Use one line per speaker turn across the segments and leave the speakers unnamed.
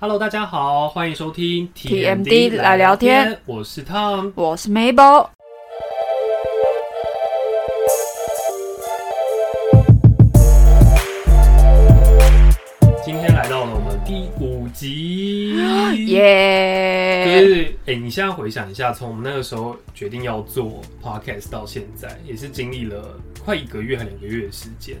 Hello，大家好，欢迎收听
TMD 来聊天，
我是 Tom，
我是 Mabel。
今天来到了我们第五集，
耶！
就是哎、你现在回想一下，从我们那个时候决定要做 podcast 到现在，也是经历了快一个月还两个月的时间。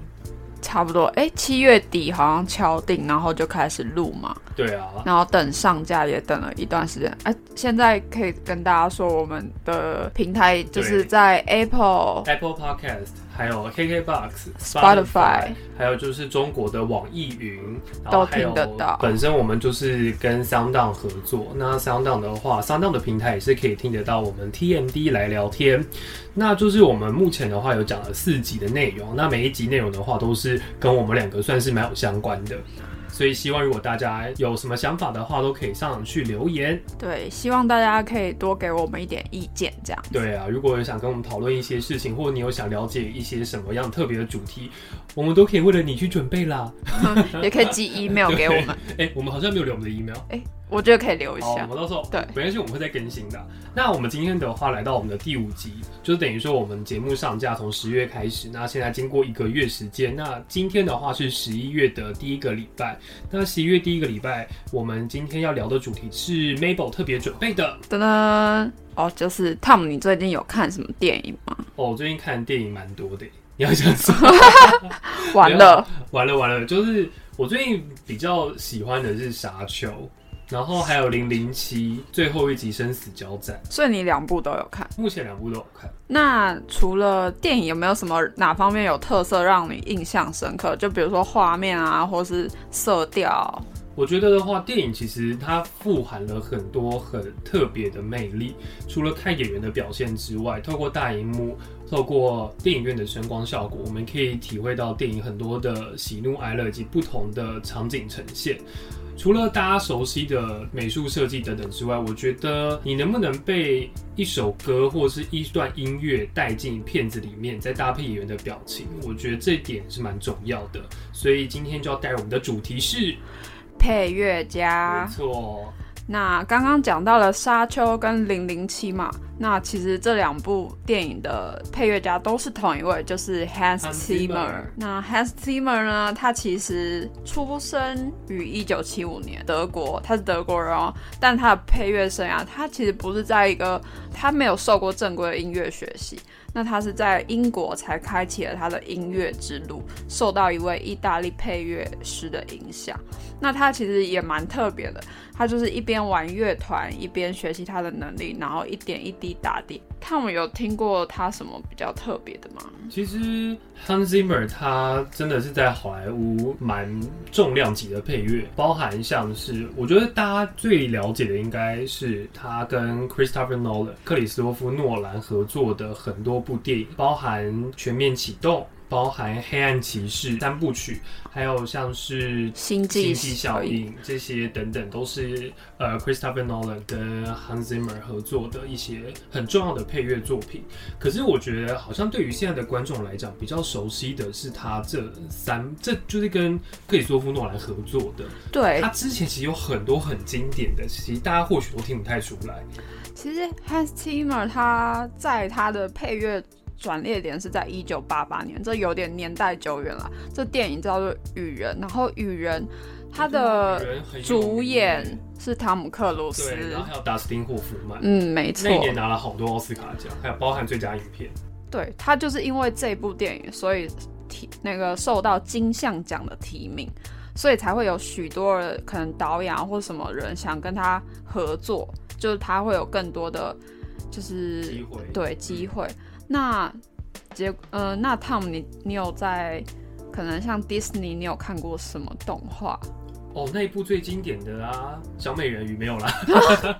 差不多，哎、七月底好像敲定，然后就开始录嘛，
对啊，
然后等上架也等了一段时间。哎、现在可以跟大家说，我们的平台就是在 Apple、
Apple Podcast，还有 KKBox、
Spotify
还有就是中国的网易云，
都听得到。
本身我们就是跟 SoundOn 合作，那 SoundOn 的话，SoundOn 的平台也是可以听得到我们 TMD 来聊天。那就是我们目前的话有讲了四集的内容，那每一集内容的话都是跟我们两个算是蛮有相关的。所以希望如果大家有什么想法的话，都可以上去留言。
对，希望大家可以多给我们一点意见，这样。
对啊，如果有想跟我们讨论一些事情，或者你有想了解一些什么样特别的主题，我们都可以为了你去准备啦。
也可以寄 email 给我们，
哎、我们好像没有留我们的 email。
我觉得可以留一下，
我到时候
对
没关系，我们会再更新的。那我们今天的话来到我们的第五集，就是等于说我们节目上架从十月开始，那现在经过一个月时间，那今天的话是十一月的第一个礼拜。那十一月第一个礼拜，我们今天要聊的主题是 Mabel 特别准备的。
噔噔，哦，就是 Tom，你最近有看什么电影吗？
哦，我最近看电影蛮多的，你要想说？
完了，
完了完了，就是我最近比较喜欢的是《沙丘》，然后还有《零零七》最后一集生死交战，
所以你两部都有看。
目前两部都有看。
那除了电影，有没有什么哪方面有特色让你印象深刻？就比如说画面啊，或是色调。
我觉得的话，电影其实它富含了很多很特别的魅力。除了看演员的表现之外，透过大荧幕，透过电影院的声光效果，我们可以体会到电影很多的喜怒哀乐以及不同的场景呈现。除了大家熟悉的美术设计等等之外，我觉得你能不能被一首歌或是一段音乐带进片子里面，再搭配演员的表情，我觉得这一点是蛮重要的。所以今天就要带我们的主题是。
配乐家
没
家。
错，
那刚刚讲到了《沙丘》跟《零零七》嘛，那其实这两部电影的配乐家都是同一位，就是 Hans Zimmer。那 Hans Zimmer 呢，他其实出生于一九七五年，德国，他是德国人哦，但他的配乐生涯，他其实不是在一个，他没有受过正规的音乐学习。那他是在英国才开启了他的音乐之路，受到一位意大利配乐师的影响。那他其实也蛮特别的，他就是一边玩乐团，一边学习他的能力，然后一点一滴打点。看我有听过他什么比较特别的吗？
其实 Hans Zimmer 他真的是在好莱坞蛮重量级的配乐，包含像是我觉得大家最了解的应该是他跟 Christopher Nolan 克里斯托夫诺兰合作的很多部电影，包含《全面启动》。包含《黑暗骑士》三部曲，还有像是
星际
效应这些等等，都是呃 Christopher Nolan 跟 Hans Zimmer 合作的一些很重要的配乐作品。可是我觉得，好像对于现在的观众来讲，比较熟悉的是他这三，这就是跟克里斯托夫诺兰合作的。
对
他，之前其实有很多很经典的，其实大家或许都听不太出来。
其实 Hans Zimmer 他在他的配乐转捩点是在一九八八年，这有点年代久远了。这电影叫做《雨人》，然后《雨人》他的主演是汤姆克鲁斯。
对，然后还有达斯汀霍夫曼。
嗯，没错
那，一年拿了好多奥斯卡奖，还有包含最佳影片。
对他就是因为这部电影，所以提那个受到金像奖的提名，所以才会有许多人可能导演啊或什么人想跟他合作，就是他会有更多的就是
机会
对机会。那结呃，那 Tom 你你有在可能像 Disney 你有看过什么动画？
哦，那一部最经典的啊，小美人鱼没有啦。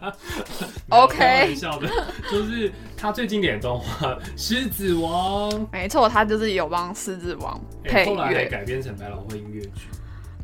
OK
开玩笑的，就是他最经典的动画《狮子王》
没错，他就是有帮狮子王
哎
配
后来。改编成百老汇音乐剧。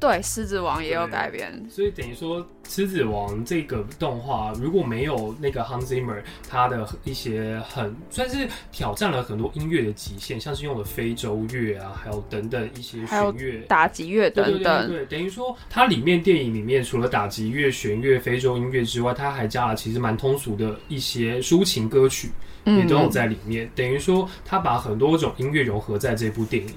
对，《狮子王》也有改编。
所以等于说，《狮子王》这个动画如果没有那个 Hans Zimmer 他的一些很算是挑战了很多音乐的极限，像是用了非洲乐啊，还有等等一些弦乐。
打击乐等等，
对对，等于说它里面电影里面除了打击乐、弦乐、非洲音乐之外，它还加了其实蛮通俗的一些抒情歌曲，也
嗯
都有在里面。等于说，它把很多种音乐融合在这部电影。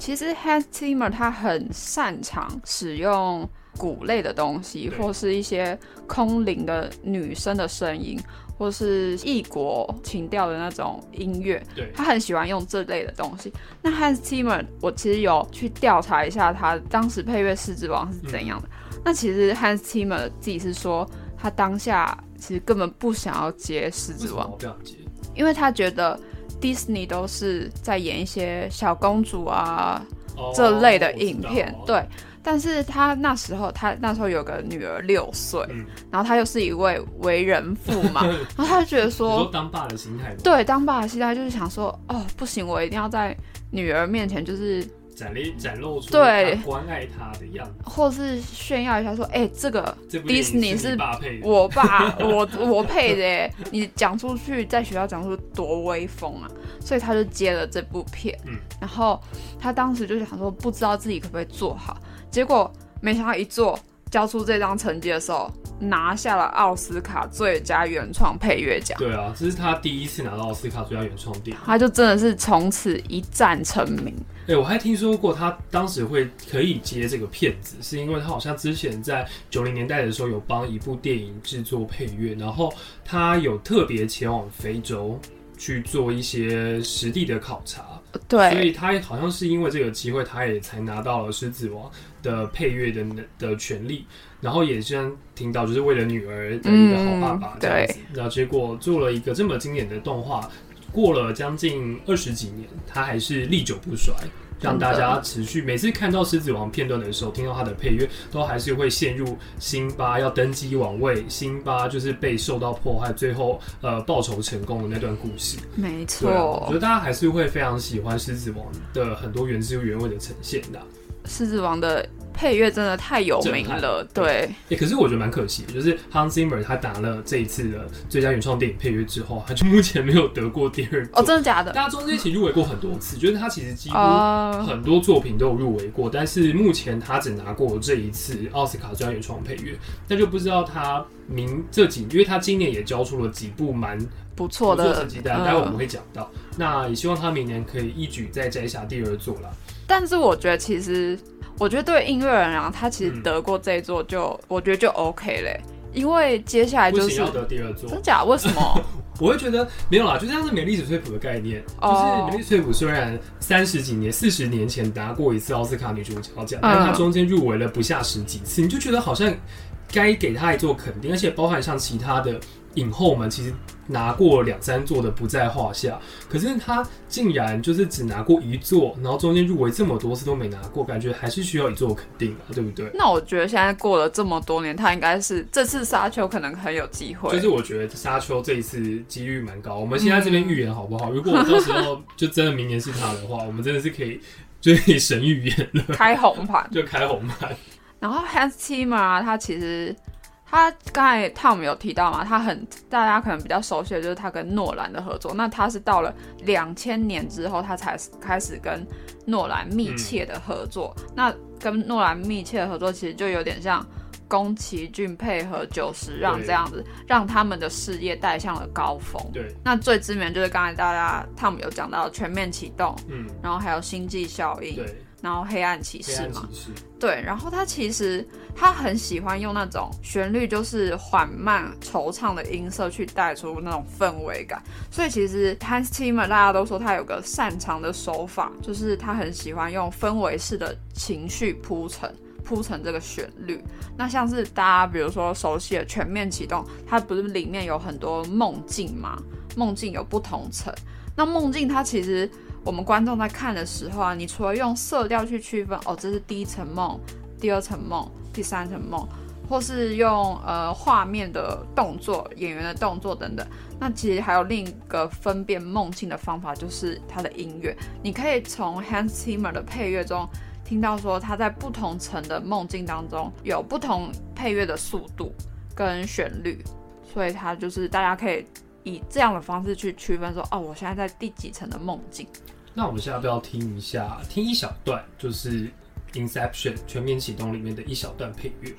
其实 Hans Zimmer 他很擅长使用鼓类的东西，或是一些空灵的女生的声音，或是异国情调的那种音乐。
对
他很喜欢用这类的东西。那 Hans Zimmer 我其实有去调查一下他当时配乐《狮子王》是怎样的。那其实 Hans Zimmer 自己是说，他当下其实根本不想要接《狮子王》，
不想接？
因为他觉得 Disney 都是在演一些小公主啊
哦
这类的影片，对。但是他那时候，他那时候有个女儿六岁，
嗯。
然后他又是一位为人父嘛，然后他就觉得
说
说，
当爸的心态，
对，当爸的心态就是想说，哦，不行，我一定要在女儿面前，就是
展露展露出
对
他关爱他的样子。
或是炫耀一下，说，哎、这个
这部电影
Disney
是爸配的，
我爸，我我配的耶，你讲出去，在学校讲出多威风啊！所以他就接了这部片，
嗯
然后他当时就想说，不知道自己可不可以做好，结果没想到一做，交出这张成绩的时候，拿下了奥斯卡最佳原创配乐奖，
对啊，这是他第一次拿到奥斯卡最佳原创电影。
他就真的是从此一战成名。
哎、我还听说过他当时会可以接这个片子，是因为他好像之前在九零年代的时候有帮一部电影制作配乐，然后他有特别前往非洲去做一些实地的考察，
对。
所，以他好像是因为这个机会，他也才拿到了《狮子王》的配乐的的权利，然后也像听到就是为了女儿的一个好爸爸
嗯
这样子，然后结果做了一个这么经典的动画，过了将近二十几年，他还是历久不衰。让大家持续每次看到《狮子王》片段的时候，听到他的配乐，都还是会陷入辛巴要登基王位，辛巴就是被受到迫害，最后呃报仇成功的那段故事。
没
错。啊，我觉，得大家还是会非常喜欢《狮子王》的很多原汁原味的呈现的。啊、《
狮子王》的配乐真的太有名了，
对
哎。
欸，可是我觉得蛮可惜的，就是 Hans Zimmer 他拿了这一次的最佳原创电影配乐之后，他就目前没有得过第二
哦，真的假的？
大家中间其实入围过很多次，就是他其实几乎
哦，
很多作品都有入围过，但是目前他只拿过这一次奥斯卡最佳原创配乐，那就不知道他明这几，因为他今年也交出了几部蛮
不错的
成绩单，待会我们
嗯
会讲到。那也希望他明年可以一举再摘下第二座啦。
但是我觉得其实，我觉得对音乐人啊，他其实
嗯。
得过这一座就，我觉得就 OK 嘞，因为接下来就是
得第二座。
真，假？为什么？
我会觉得没有啦，就像是美丽史翠普的概念，
哦。
就是美丽史翠普虽然三十几年、四十年前拿过一次奥斯卡女主角奖，
嗯。
但是她中间入围了不下十几次，你就觉得好像该给她一座肯定，而且包含像其他的影后们，其实拿过两三座的不在话下，可是他竟然就是只拿过一座，然后中间入围这么多次都没拿过，感觉还是需要一座肯定啊，对不对？
那我觉得现在过了这么多年，他应该是这次沙丘可能很有机会。
就是我觉得沙丘这一次几率蛮高，我们现在这边预言好不好？如果我到时候就真的明年是他的话，我们真的是可以就可以神预言了，
开红盘。
就开红盘。
然后 Hans Zimmer 啊，他其实他刚才 Tom 有提到嘛，他很大家可能比较熟悉的就是他跟诺兰的合作。那他是到了两千年之后，他才开始跟诺兰密切的合作。那跟诺兰密切的合作，其实就有点像宫崎骏配合久石让
对
这样子，让他们的事业带向了高峰。
对，
那最知名的就是刚才大家 Tom 有讲到全面启动，
嗯，
然后还有星际效应，
对，
然后黑暗骑士嘛对，然后他其实他很喜欢用那种旋律就是缓慢惆怅的音色去带出那种氛围感，所以其实 Hans Zimmer 大家都说他有个擅长的手法，就是他很喜欢用氛围式的情绪铺陈。铺成这个旋律，那像是大家比如说熟悉的《全面启动》，它不是里面有很多梦境吗？梦境有不同层，那梦境它其实我们观众在看的时候啊，你除了用色调去区分，哦，这是第一层梦，第二层梦，第三层梦，或是用呃画面的动作、演员的动作等等，那其实还有另一个分辨梦境的方法，就是它的音乐。你可以从 Hans Zimmer 的配乐中听到说他在不同层的梦境当中有不同配乐的速度跟旋律，所以它就是大家可以以这样的方式去区分说，哦，我现在在第几层的梦境。
那我们现在要不要听一下，听一小段，就是《Inception》全面启动里面的一小段配乐。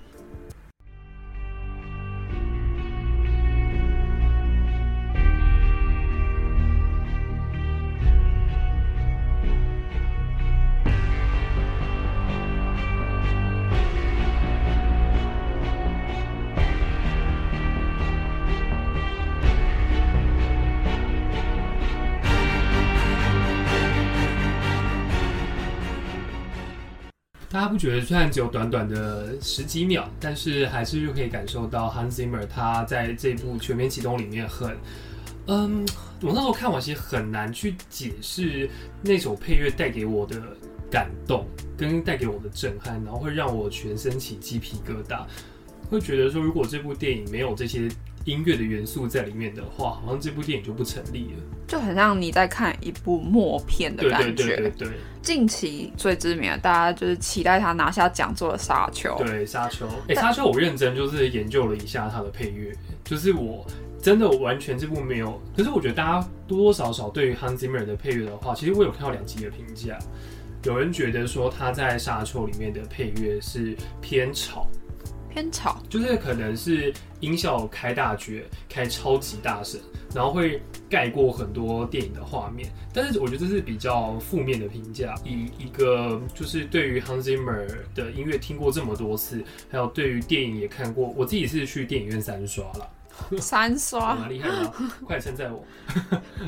不觉得虽然只有短短的十几秒，但是还是就可以感受到 Hans Zimmer 他在这部全面启动里面很，嗯，我那时候看完其实很难去解释那首配乐带给我的感动跟带给我的震撼，然后会让我全身起鸡皮疙瘩，会觉得说如果这部电影没有这些音乐的元素在里面的话，好像这部电影就不成立了，
就很像你在看一部默片的感觉。
对对对对。
近期最知名的，大家就是期待他拿下讲座的《沙丘》。
对沙丘，哎、沙丘我认真就是研究了一下它的配乐，就是我真的完全这部没有，可是我觉得大家多多少少对于 Hans Zimmer 的配乐的话，其实我有看到两集的评价，有人觉得说他在沙丘里面的配乐是偏吵，
偏吵，
就是可能是音效开大绝，开超级大声，然后会盖过很多电影的画面。但是我觉得这是比较负面的评价。以一个就是对于 Hans Zimmer 的音乐听过这么多次，还有对于电影也看过，我自己是去电影院三刷了，
三刷
蛮厉害的啊，快称赞我。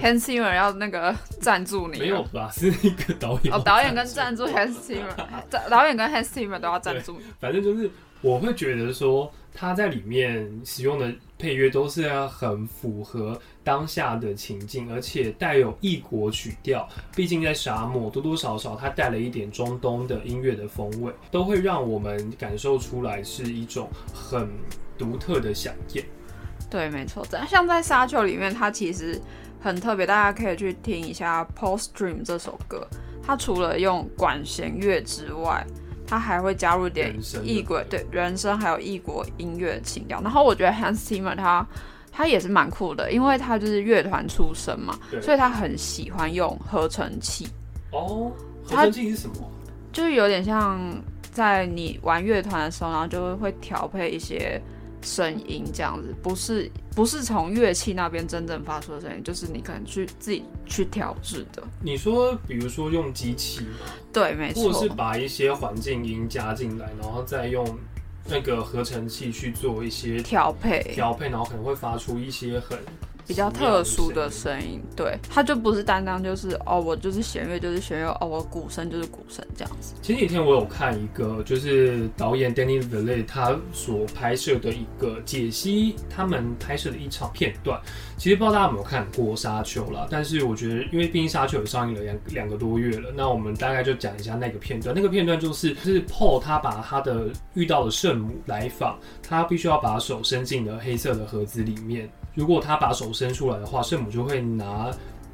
Hans Zimmer 要那个赞助你，
没有吧？是一个导演
哦，导演跟赞助 Hans Zimmer，导导演跟 Hans Zimmer 都要赞助你。
反正就是我会觉得说他在里面使用的配乐都是很符合当下的情境，而且带有异国曲调。毕竟在沙漠，多多少少它带了一点中东的音乐的风味，都会让我们感受出来是一种很独特的想念。
对，没错。在像在《沙丘》里面，它其实很特别，大家可以去听一下《Post Dream》这首歌。它除了用管弦乐之外，它还会加入点异国对人声还有异国音乐情调。然后我觉得 Hans Zimmer 他他也是蛮酷的，因为他就是乐团出身嘛，所以他很喜欢用合成器，
哦，合
它
成器是什么？
就是有点像在你玩乐团的时候，然后就会会调配一些声音这样子，不是不是从乐器那边真正发出的声音，就是你可能去自己去调制的。
你说，比如说用机器吗？
对，没错
或者是，把一些环境音加进来，然后再用那个合成器去做一些
调配
调配，然后可能会发出一些很
比较特殊的
声音。
对，它就不是单单就是哦，我就是弦乐就是弦乐，哦，我鼓声就是鼓声这样子。
前几天我有看一个，就是导演 Danny v i l l e 他所拍摄的一个解析他们拍摄的一场片段。其实不知道大家有没有看过《沙丘》啦，但是我觉得，因为毕竟《沙丘》也上映了两两个多月了，那我们大概就讲一下那个片段。那个片段就是，就是 Paul 他把他的遇到的圣母来访，他必须要把手伸进了黑色的盒子里面。如果他把手伸出来的话，圣母就会拿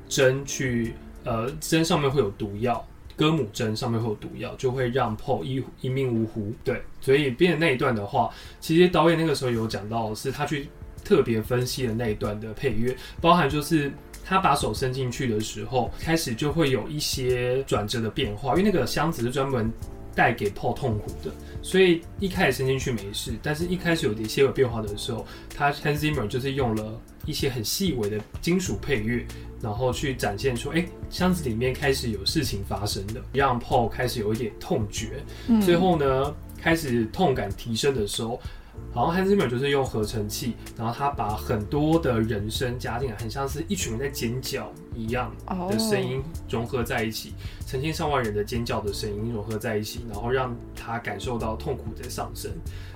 针去，呃，针上面会有毒药，哥姆针上面会有毒药，就会让 Paul 一一命呜呼。对，所以编的那一段的话，其实导演那个时候有讲到，是他去特别分析了那一段的配乐，包含就是。他把手伸进去的时候，开始就会有一些转折的变化，因为那个箱子是专门带给 Paul 痛苦的，所以一开始伸进去没事，但是一开始有一些有变化的时候，他 Hans Zimmer 就是用了一些很细微的金属配乐，然后去展现出，哎、箱子里面开始有事情发生的，让 Paul 开始有一点痛觉。最后呢，开始痛感提升的时候，好像 Hans Zimmer 就是用合成器，然后他把很多的人声加进来，很像是一群人在尖叫一样
哦
的声音融合在一起，成千上万人的尖叫的声音融合在一起，然后让他感受到痛苦的上升。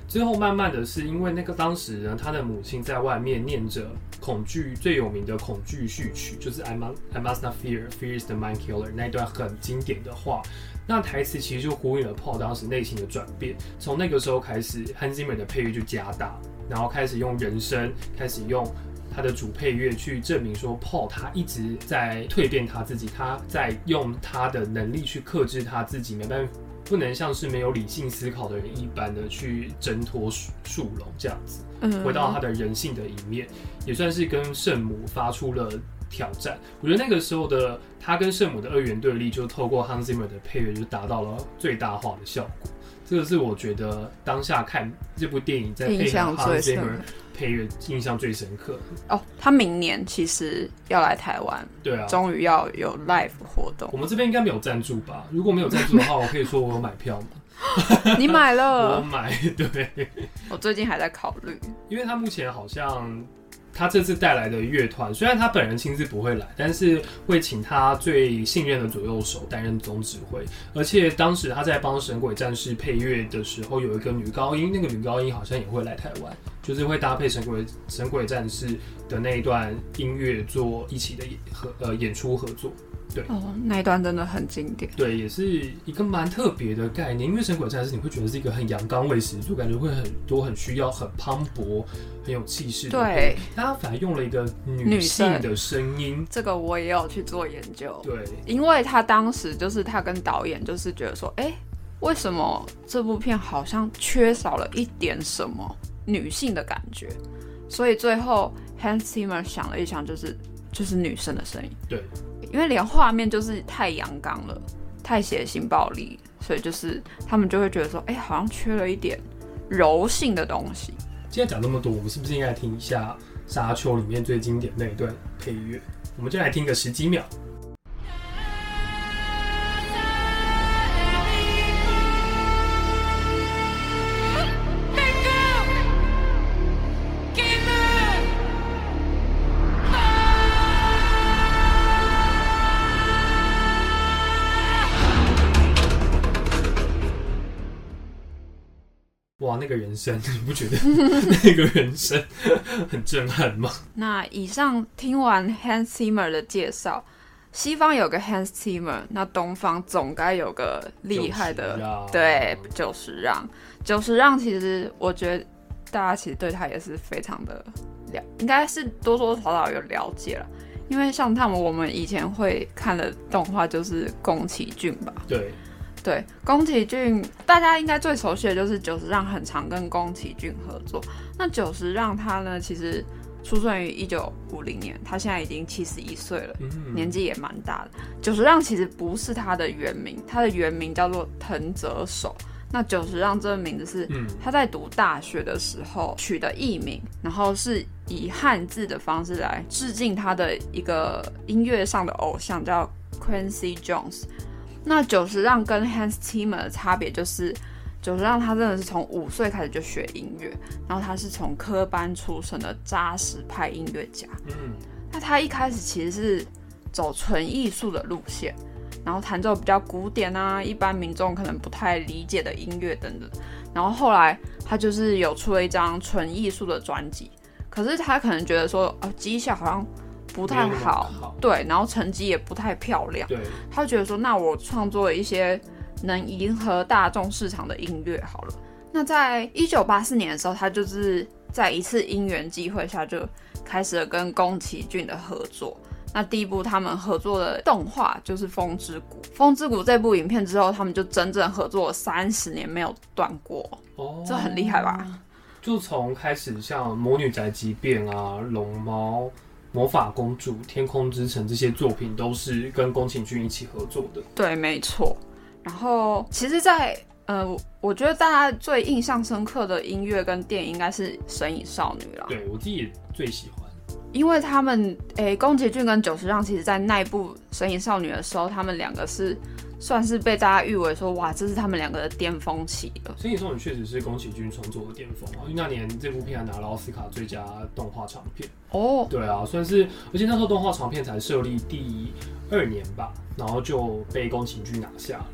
最后慢慢的是因为那个当时呢，他的母亲在外面念着恐惧最有名的恐惧序曲，就是 I must I must not fear, fear is the mind killer 那一段很经典的话。那台词其实就呼应了 Paul 当时内心的转变。从那个时候开始，Hans Zimmer 的配乐就加大，然后开始用人声，开始用他的主配乐去证明说，Paul 他一直在蜕变他自己，他在用他的能力去克制他自己，没办法不能像是没有理性思考的人一般的去挣脱树树笼这样子，
嗯，
回到他的人性的一面，也算是跟圣母发出了挑战。我觉得那个时候的他跟圣母的二元对立，就透过 Hans Zimmer 的配乐就达到了最大化的效果。这个是我觉得当下看这部电影在配合
印象
Hans Zimmer
刻。
配乐印象最深刻。
哦，他明年其实要来台湾，
对啊，
终于要有 live 活动
我。们这边应该没有赞助吧？如果没有赞助的话，我可以说我有买票吗？
你买了
我
了？
买，对，
我最近还在考虑。
因为他目前好像他这次带来的乐团，虽然他本人亲自不会来，但是会请他最信任的左右手担任总指挥。而且当时他在帮《神鬼战士》配乐的时候，有一个女高音，那个女高音好像也会来台湾，就是会搭配《神鬼神鬼战士》的那一段音乐做一起的演合呃演出合作。
哦，那一段真的很经典。
对，也是一个蛮特别的概念，因为《神鬼战士》你会觉得是一个很阳刚卫十足，感觉会很多很需要很磅礴、很有气势的。
对，
但他反而用了一个女性的声音。
这个我也有去做研究，
对，
因为他当时就是他跟导演就是觉得说，哎、为什么这部片好像缺少了一点什么女性的感觉？所以最后 Hans Zimmer 想了一想，就是就是女生的声音。
对，
因为连画面就是太阳刚了，太血腥暴力，所以就是他们就会觉得说，哎、好像缺了一点柔性的东西。
今天讲那么多，我们是不是应该听一下《沙丘》里面最经典那一段配乐？我们就来听个十几秒。个人生，你不觉得 那个人生很震撼吗？
那以上听完 Hans Zimmer 的介绍，西方有个 Hans Zimmer，那东方总该有个厉害的，对，久石让。久石让其实我觉得大家其实对他也是非常的了，应该是多多少少有了解了。因为像他们，我们以前会看的动画就是宫崎骏吧，
对，
对，宫崎骏大家应该最熟悉的就是久石让，很常跟宫崎骏合作。那久石让他呢，其实出生于一九五零年，他现在已经七十一岁了，
嗯，
年纪也蛮大的。久石让其实不是他的原名，他的原名叫做藤泽守。那久石让这个名字是
嗯，
他在读大学的时候取的艺名，然后是以汉字的方式来致敬他的一个音乐上的偶像，叫 Quincy Jones。那久石让跟 Hans Zimmer 的差别就是，久石让他真的是从五岁开始就学音乐，然后他是从科班出身的扎实派音乐家。
嗯，
那他一开始其实是走纯艺术的路线，然后弹奏比较古典啊，一般民众可能不太理解的音乐等等。然后后来他就是有出了一张纯艺术的专辑，可是他可能觉得说，哦，绩效好像不太好，
好
对，然后成绩也不太漂亮。
对，
他觉得说，那我创作一些能迎合大众市场的音乐好了。那在一九八四年的时候，他就是在一次因缘机会下，就开始了跟宫崎骏的合作。那第一部他们合作的动画就是《风之谷》，《风之谷》这部影片之后，他们就整整合作了三十年没有断过，
哦，
这很厉害吧？
就从开始像《魔女宅急便》啊、《龙猫》、《魔法公主》、《天空之城》这些作品，都是跟宫崎骏一起合作的。
对，没错。然后其实在，呃，我我觉得大家最印象深刻的音乐跟电影应该是《神隐少女》啦。
对我自己也最喜欢。
因为他们诶，宫崎骏跟久石让，其实在那一部《神隐少女》的时候，他们两个是算是被大家誉为说，哇，这是他们两个的巅峰期了。
《神隐少女》确实是宫崎骏创作的巅峰啊，因为那年这部片还拿了奥斯卡最佳动画长片。
哦，
对啊，算是，而且那时候动画长片才设立第二年吧，然后就被宫崎骏拿下了。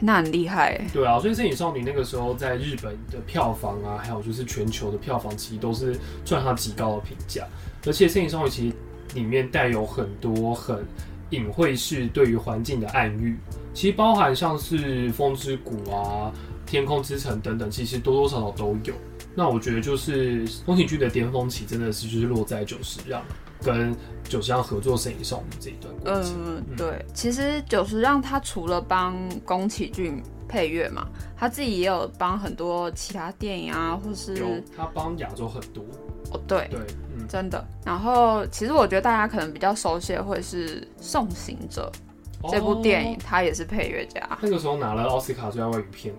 那很厉害诶。
对啊，所以《身影少女》那个时候在日本的票房啊，还有就是全球的票房，其实都是赚它极高的评价。而且《身影少女》其实里面带有很多很隐晦式对于环境的暗喻，其实包含像是《风之谷》啊、《天空之城》等等，其实多多少少都有。那我觉得就是宫崎骏的巅峰期真的是就是落在九十让跟久石让合作《神隐少女》这一段过程。
嗯，对，其实九十让他除了帮宫崎骏配乐嘛，他自己也有帮很多其他电影啊，或是
有他帮亚洲很多，
哦对，
对，嗯，
真的。然后其实我觉得大家可能比较熟悉的会是《送行者》这部电影，
哦
他也是配乐家。
那个时候拿了奥斯卡最佳外语片，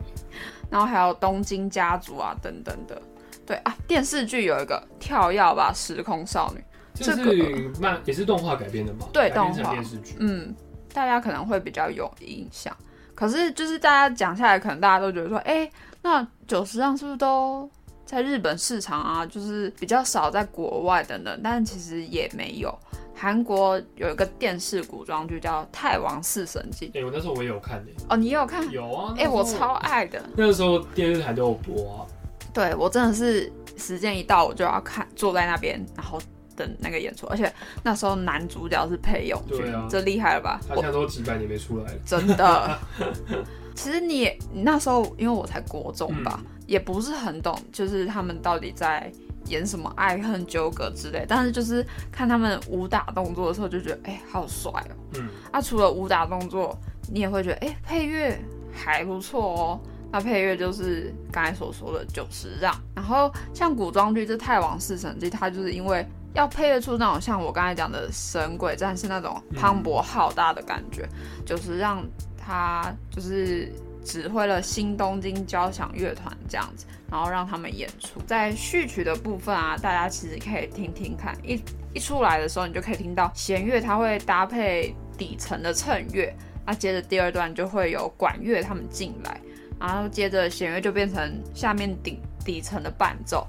然后还有《东京家族》啊等等的。对啊，电视剧有一个《跳跃吧时空少女》，
这
这
是漫也是动画改编的嘛？
对动画
电视剧，
嗯，大家可能会比较有印象。可是就是大家讲下来，可能大家都觉得说，哎、那九十让是不是都在日本市场啊？就是比较少在国外等等，但其实也没有。韩国有一个电视古装剧叫《太王四神记
哎、我那时候我也有看的、》
哦，你也有看？
有啊，
哎、我超爱的。
那个时候电视台都有播啊，
对我真的是时间一到我就要看，坐在那边，然后等那个演出。而且那时候男主角是裴勇俊，
对啊
这厉害了吧？我
他现在都几百年没出来了，
真的。其实你你那时候因为我才国中吧，
嗯
也不是很懂，就是他们到底在演什么爱恨纠葛之类。但是就是看他们武打动作的时候，就觉得哎、好帅哦。
嗯，
那、除了武打动作，你也会觉得哎、配乐还不错哦。那配乐就是刚才所说的九十让，然后像古装剧这《太王四神记》，它就是因为要配乐出那种像我刚才讲的神鬼战士那种磅礴浩大的感觉，九十让他就是指挥了新东京交响乐团这样子，然后让他们演出。在序曲的部分啊，大家其实可以听听看，一一出来的时候，你就可以听到弦乐它会搭配底层的衬乐，那接着第二段就会有管乐他们进来，然后接着弦乐就变成下面底底层的伴奏。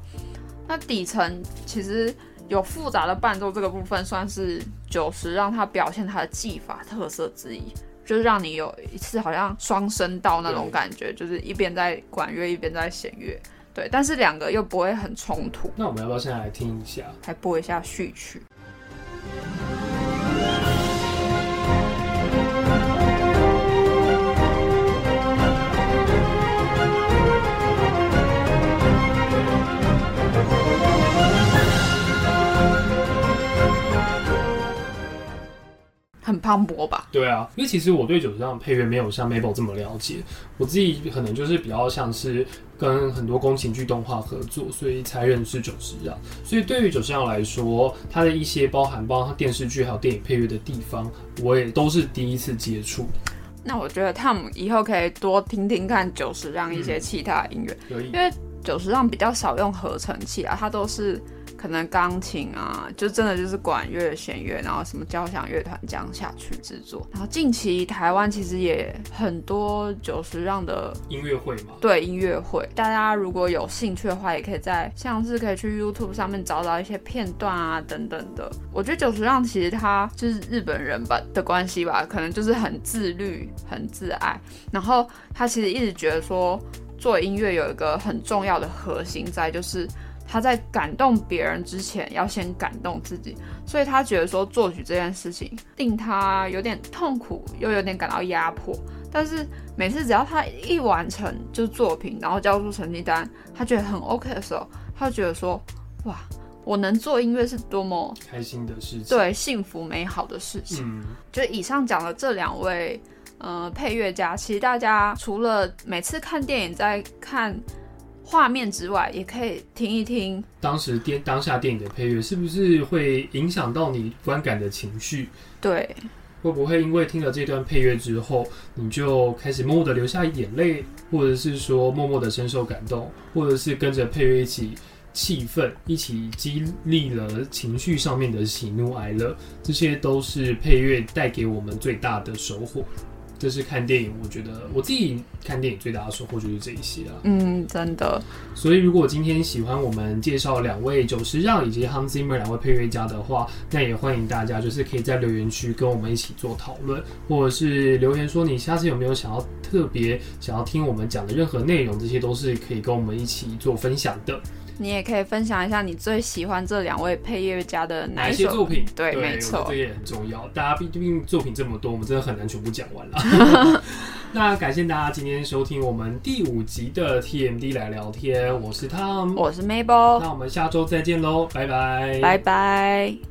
那底层其实有复杂的伴奏这个部分，算是九十让他表现他的技法特色之一。就是让你有一次好像双声道那种感觉，就是一边在管乐一边在弦乐，对，但是两个又不会很冲突。
那我们要不要现在来听一下？
来播一下序曲。很磅礴吧？
对啊，因为其实我对九十让配乐没有像 Mabel 这么了解，我自己可能就是比较像是跟很多宫崎剧动画合作，所以才认识九十让。所以对于九十让来说，它的一些包含包含电视剧还有电影配乐的地方，我也都是第一次接触。
那我觉得他们以后可以多听听看九十让一些
嗯
其他音乐，因，为九十让比较少用合成器啊，它都是可能钢琴啊，就真的就是管乐、弦乐，然后什么交响乐团这样下去制作。然后近期台湾其实也很多九十让的
音乐会嘛，
对音乐会，大家如果有兴趣的话，也可以在像是可以去 YouTube 上面找找一些片段啊等等的。我觉得九十让其实他就是日本人吧的关系吧，可能就是很自律、很自爱，然后他其实一直觉得说做音乐有一个很重要的核心在，就是他在感动别人之前要先感动自己，所以他觉得说作曲这件事情令他有点痛苦，又有点感到压迫，但是。每次只要他一完成就是作品，然后交出成绩单，他觉得很 OK 的时候，他就觉得说，哇，我能做音乐是多么
开心的事情。，
对幸福美好的事情。
嗯，
就以上讲的这两位呃配乐家，其实大家除了每次看电影在看画面之外，也可以听一听。
当时电当下电影的配乐是不是会影响到你观感的情绪？
对，
会不会因为听了这段配乐之后，你就开始默默的流下眼泪，或者是说默默的深受感动，或者是跟着配乐一起气愤，一起激励了情绪上面的喜怒哀乐，这些都是配乐带给我们最大的收获。这是看电影，我觉得我自己看电影最大的收获就是这一些啊。
嗯，真的，
所以，如果今天喜欢我们介绍两位九十让以及 Hans Zimmer 两位配乐家的话，那也欢迎大家就是可以在留言区跟我们一起做讨论，或者是留言说你下次有没有想要特别想要听我们讲的任何内容，这些都是可以跟我们一起做分享的。
你也可以分享一下你最喜欢这两位配乐家的哪
哪一些作品？
对，没
我觉得
错
这。也很重要。大家毕毕竟作品这么多，我们真的 很难全部讲完了。那感谢大家今天收听我们第五集的 TMD 来聊天，我是 Tom，
我是 Mabel，
那我们下周再见喽，拜拜，
拜拜。